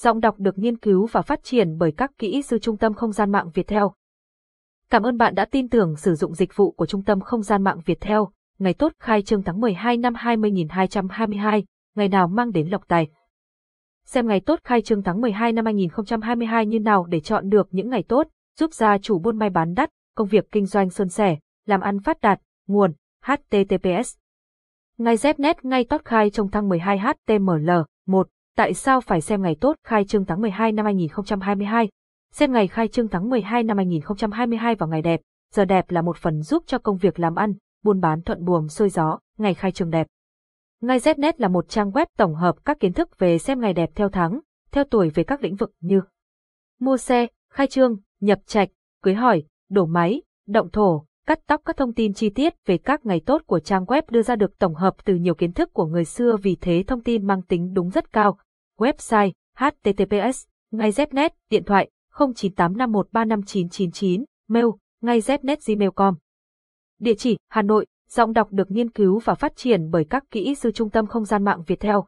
Giọng đọc được nghiên cứu và phát triển bởi các kỹ sư Trung tâm Không gian mạng Việt Theo. Cảm ơn bạn đã tin tưởng sử dụng dịch vụ của Trung tâm Không gian mạng Việt Theo. Ngày tốt khai trương tháng 12 năm 20222, ngày nào mang đến lộc tài. Xem ngày tốt khai trương tháng 12 năm 2022 như nào để chọn được những ngày tốt, giúp gia chủ buôn may bán đắt, công việc kinh doanh sơn sẻ, làm ăn phát đạt, nguồn, https. Ngày Znet ngay tốt khai trong tháng 12 HTML, 1. Tại sao phải xem ngày tốt khai trương tháng 12 năm 2022? Xem ngày khai trương tháng 12 năm 2022 vào ngày đẹp, giờ đẹp là một phần giúp cho công việc làm ăn, buôn bán thuận buồm xuôi gió, ngày khai trương đẹp. Ngay Znet là một trang web tổng hợp các kiến thức về xem ngày đẹp theo tháng, theo tuổi về các lĩnh vực như mua xe, khai trương, nhập trạch, cưới hỏi, đổ máy, động thổ, cắt tóc các thông tin chi tiết về các ngày tốt của trang web đưa ra được tổng hợp từ nhiều kiến thức của người xưa vì thế thông tin mang tính đúng rất cao. Website https ngay znet điện thoại 0985135999 mail, ngay znet gmail.com Địa chỉ, Hà Nội, Giọng đọc được nghiên cứu và phát triển bởi các kỹ sư Trung tâm Không gian mạng Việt Theo.